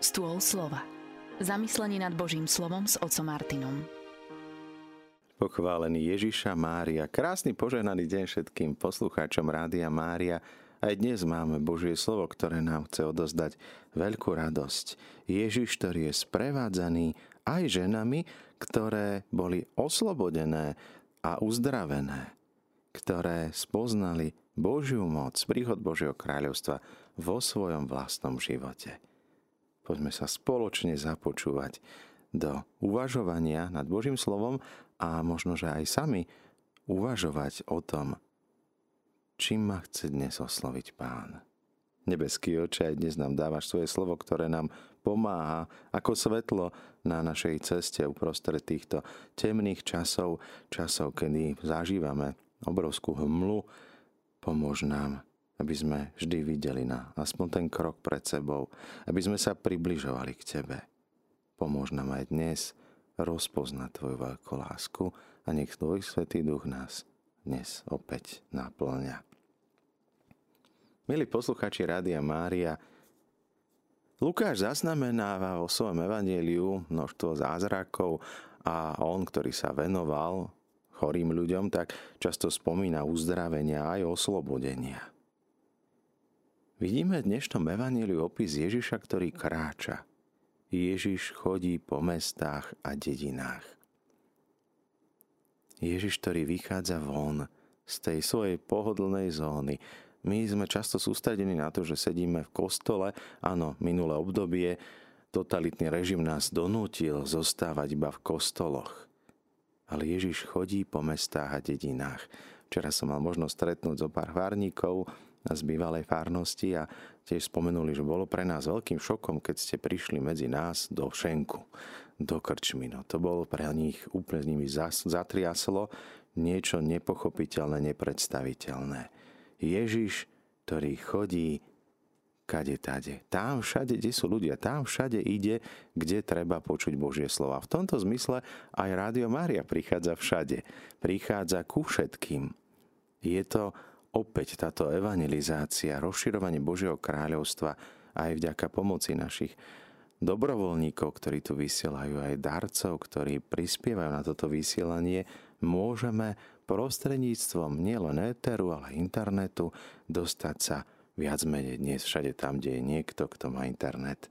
Stôl slova. Zamyslenie nad Božím slovom s otcom Martinom. Pochválený Ježiša Mária. Krásny požehnaný deň všetkým poslucháčom Rádia Mária. Aj dnes máme Božie slovo, ktoré nám chce odozdať veľkú radosť. Ježiš, ktorý je sprevádzaný aj ženami, ktoré boli oslobodené a uzdravené, ktoré spoznali Božiu moc, príchod Božieho kráľovstva vo svojom vlastnom živote. Poďme sa spoločne započúvať do uvažovania nad Božím slovom a možno, že aj sami uvažovať o tom, čím ma chce dnes osloviť Pán. Nebeský oče, aj dnes nám dávaš svoje slovo, ktoré nám pomáha ako svetlo na našej ceste uprostred týchto temných časov, časov, kedy zažívame obrovskú hmlu. Pomôž nám aby sme vždy videli na aspoň ten krok pred sebou, aby sme sa približovali k Tebe. Pomôž nám aj dnes rozpoznať Tvoju veľkú lásku a nech Tvoj Svetý Duch nás dnes opäť naplňa. Milí posluchači Rádia Mária, Lukáš zaznamenáva vo svojom evaníliu množstvo zázrakov a on, ktorý sa venoval chorým ľuďom, tak často spomína uzdravenia aj oslobodenia. Vidíme v dnešnom evaníliu opis Ježiša, ktorý kráča. Ježiš chodí po mestách a dedinách. Ježiš, ktorý vychádza von z tej svojej pohodlnej zóny. My sme často sústredení na to, že sedíme v kostole. Áno, minulé obdobie totalitný režim nás donútil zostávať iba v kostoloch. Ale Ježiš chodí po mestách a dedinách. Včera som mal možnosť stretnúť zo pár várnikov, z bývalej fárnosti a tiež spomenuli, že bolo pre nás veľkým šokom, keď ste prišli medzi nás do Šenku, do Krčmy. No, to bolo pre nich úplne nimi zatriaslo niečo nepochopiteľné, nepredstaviteľné. Ježiš, ktorý chodí kade tade. Tam všade, kde sú ľudia, tam všade ide, kde treba počuť Božie slova. V tomto zmysle aj Rádio Mária prichádza všade. Prichádza ku všetkým. Je to opäť táto evangelizácia, rozširovanie Božieho kráľovstva aj vďaka pomoci našich dobrovoľníkov, ktorí tu vysielajú, aj darcov, ktorí prispievajú na toto vysielanie, môžeme prostredníctvom nielen éteru, ale internetu dostať sa viac menej dnes všade tam, kde je niekto, kto má internet.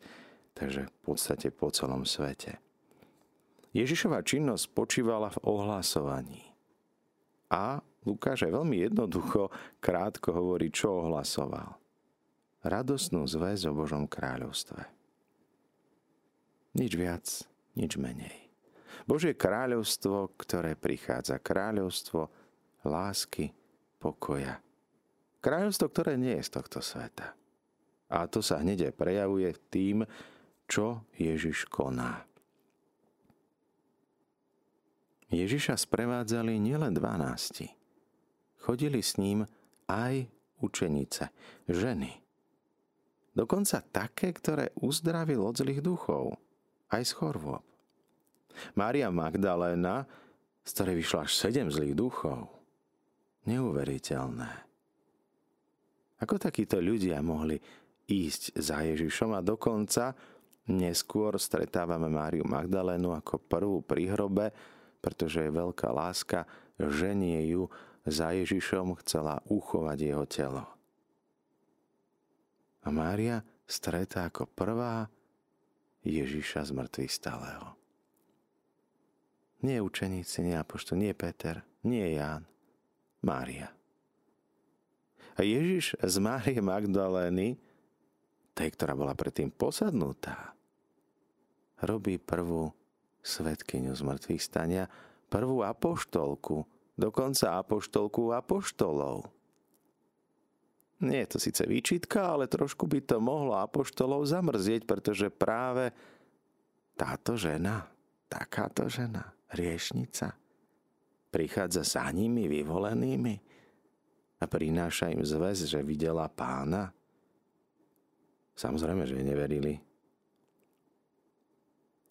Takže v podstate po celom svete. Ježišova činnosť počívala v ohlasovaní. A Lukáš aj veľmi jednoducho, krátko hovorí, čo ohlasoval. Radosnú zväz o Božom kráľovstve. Nič viac, nič menej. Božie kráľovstvo, ktoré prichádza, kráľovstvo lásky, pokoja. Kráľovstvo, ktoré nie je z tohto sveta. A to sa hneď aj prejavuje tým, čo Ježiš koná. Ježiša sprevádzali nielen dvanácti, chodili s ním aj učenice, ženy. Dokonca také, ktoré uzdravil od zlých duchov, aj z chorôb. Mária Magdaléna, z ktorej vyšlo až sedem zlých duchov. Neuveriteľné. Ako takíto ľudia mohli ísť za Ježišom a dokonca neskôr stretávame Máriu Magdalénu ako prvú pri hrobe, pretože je veľká láska, ženie ju za Ježišom chcela uchovať jeho telo. A Mária stretá ako prvá Ježiša z mŕtvych stáleho. Nie učeníci, nie apoštol, nie Peter, nie Ján, Mária. A Ježiš z Márie Magdalény, tej, ktorá bola predtým posadnutá, robí prvú svetkyňu z mŕtvych stania, prvú apoštolku, dokonca apoštolku apoštolov. Nie je to síce výčitka, ale trošku by to mohlo apoštolov zamrzieť, pretože práve táto žena, takáto žena, riešnica, prichádza za nimi vyvolenými a prináša im zväz, že videla pána. Samozrejme, že neverili.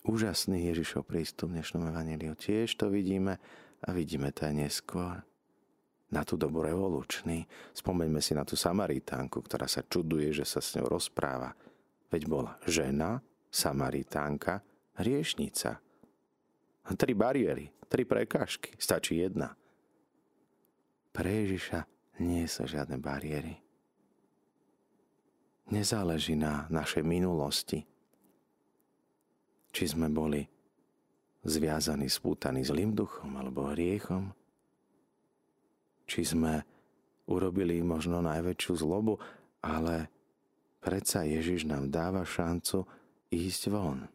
Úžasný Ježišov prístup v dnešnom evaníliu. Tiež to vidíme a vidíme to aj neskôr. Na tú dobu revolučný. Spomeňme si na tú Samaritánku, ktorá sa čuduje, že sa s ňou rozpráva. Veď bola žena Samaritánka, hriešnica. Tri bariéry, tri prekážky, stačí jedna. Pre Ježiša nie sú žiadne bariéry. Nezáleží na našej minulosti, či sme boli zviazaní, spútaní zlým duchom alebo hriechom, či sme urobili možno najväčšiu zlobu, ale predsa Ježiš nám dáva šancu ísť von.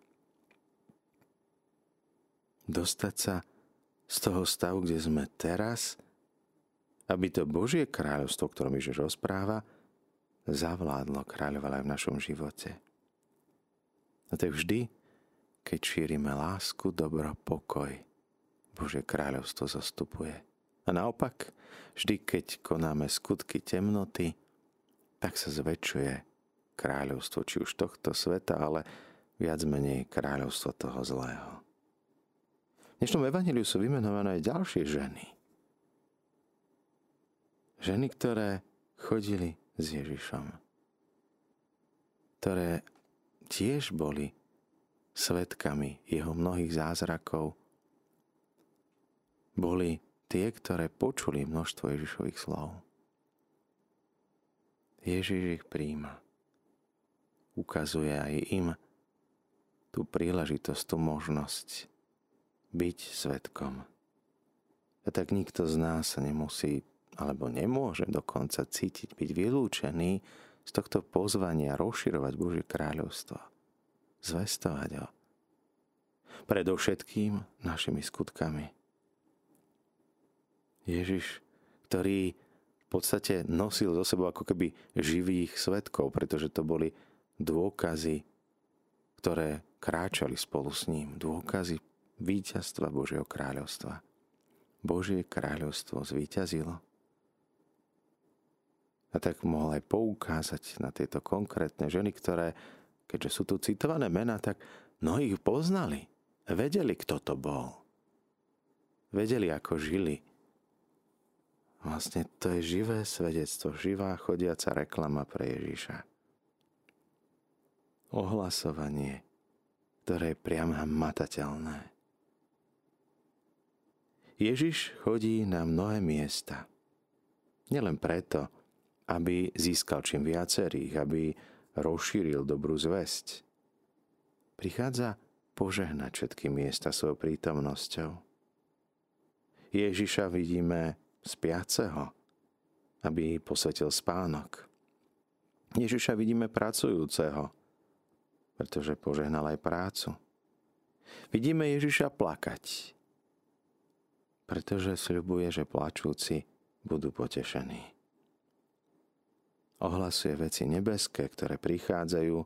Dostať sa z toho stavu, kde sme teraz, aby to Božie kráľovstvo, o ktorom Ježiš rozpráva, zavládlo, kráľovalo aj v našom živote. A to je vždy, keď šírime lásku, dobro, pokoj. Božie kráľovstvo zastupuje. A naopak, vždy, keď konáme skutky temnoty, tak sa zväčšuje kráľovstvo, či už tohto sveta, ale viac menej kráľovstvo toho zlého. V dnešnom evaníliu sú vymenované aj ďalšie ženy. Ženy, ktoré chodili s Ježišom. Ktoré tiež boli svetkami jeho mnohých zázrakov. Boli tie, ktoré počuli množstvo Ježišových slov. Ježiš ich príjma. Ukazuje aj im tú príležitosť, tú možnosť byť svetkom. A tak nikto z nás sa nemusí alebo nemôže dokonca cítiť byť vylúčený z tohto pozvania rozširovať Božie kráľovstvo. Zvestovať ho. Predovšetkým našimi skutkami. Ježiš, ktorý v podstate nosil zo sebou ako keby živých svetkov, pretože to boli dôkazy, ktoré kráčali spolu s ním. Dôkazy víťazstva Božieho kráľovstva. Božie kráľovstvo zvíťazilo. A tak mohol aj poukázať na tieto konkrétne ženy, ktoré, keďže sú tu citované mená, tak mnohí ich poznali. Vedeli, kto to bol. Vedeli, ako žili Vlastne to je živé svedectvo, živá chodiaca reklama pre Ježiša. Ohlasovanie, ktoré je priam matateľné. Ježiš chodí na mnohé miesta. Nielen preto, aby získal čím viacerých, aby rozšíril dobrú zväzť. Prichádza požehnať všetky miesta svojou prítomnosťou. Ježiša vidíme spiaceho, aby posvetil spánok. Ježiša vidíme pracujúceho, pretože požehnal aj prácu. Vidíme Ježiša plakať, pretože sľubuje, že plačúci budú potešení. Ohlasuje veci nebeské, ktoré prichádzajú,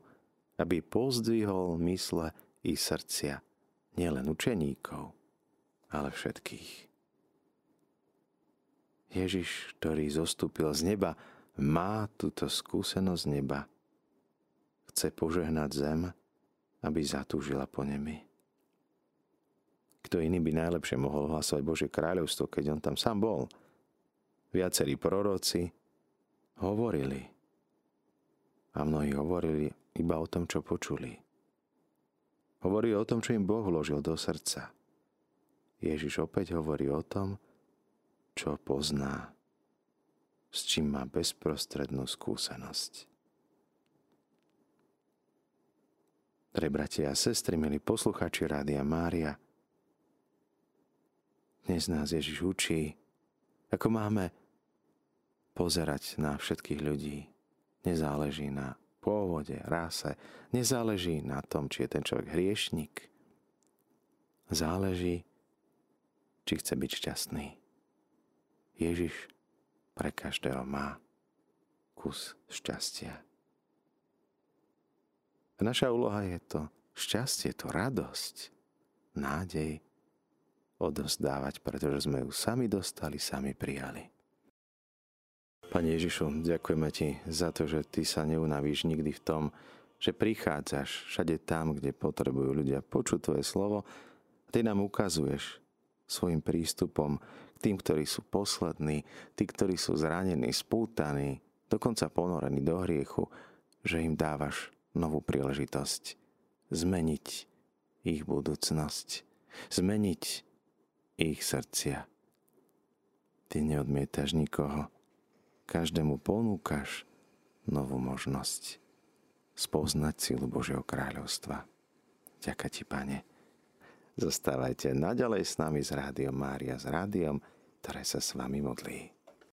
aby pozdvihol mysle i srdcia nielen učeníkov, ale všetkých. Ježiš, ktorý zostúpil z neba, má túto skúsenosť neba. Chce požehnať zem, aby zatúžila po nebi. Kto iný by najlepšie mohol hlasovať Božie kráľovstvo, keď on tam sám bol? Viacerí proroci hovorili. A mnohí hovorili iba o tom, čo počuli. Hovorili o tom, čo im Boh vložil do srdca. Ježiš opäť hovorí o tom, čo pozná, s čím má bezprostrednú skúsenosť. Pre bratia a sestry, milí posluchači Rádia Mária, dnes nás Ježiš učí, ako máme pozerať na všetkých ľudí. Nezáleží na pôvode, ráse, nezáleží na tom, či je ten človek hriešnik. Záleží, či chce byť šťastný. Ježiš pre každého má kus šťastia. A naša úloha je to šťastie, to radosť, nádej odozdávať, pretože sme ju sami dostali, sami prijali. Pane Ježišu, ďakujeme Ti za to, že Ty sa neunavíš nikdy v tom, že prichádzaš všade tam, kde potrebujú ľudia počuť Tvoje slovo a Ty nám ukazuješ svojim prístupom tým, ktorí sú poslední, tí, ktorí sú zranení, spútaní, dokonca ponorení do hriechu, že im dávaš novú príležitosť zmeniť ich budúcnosť, zmeniť ich srdcia. Ty neodmietaš nikoho, každému ponúkaš novú možnosť spoznať silu Božieho kráľovstva. Ďakujem ti, Pane. Zostávajte naďalej s nami s Rádiom Mária, s rádiom, ktoré sa s vami modlí.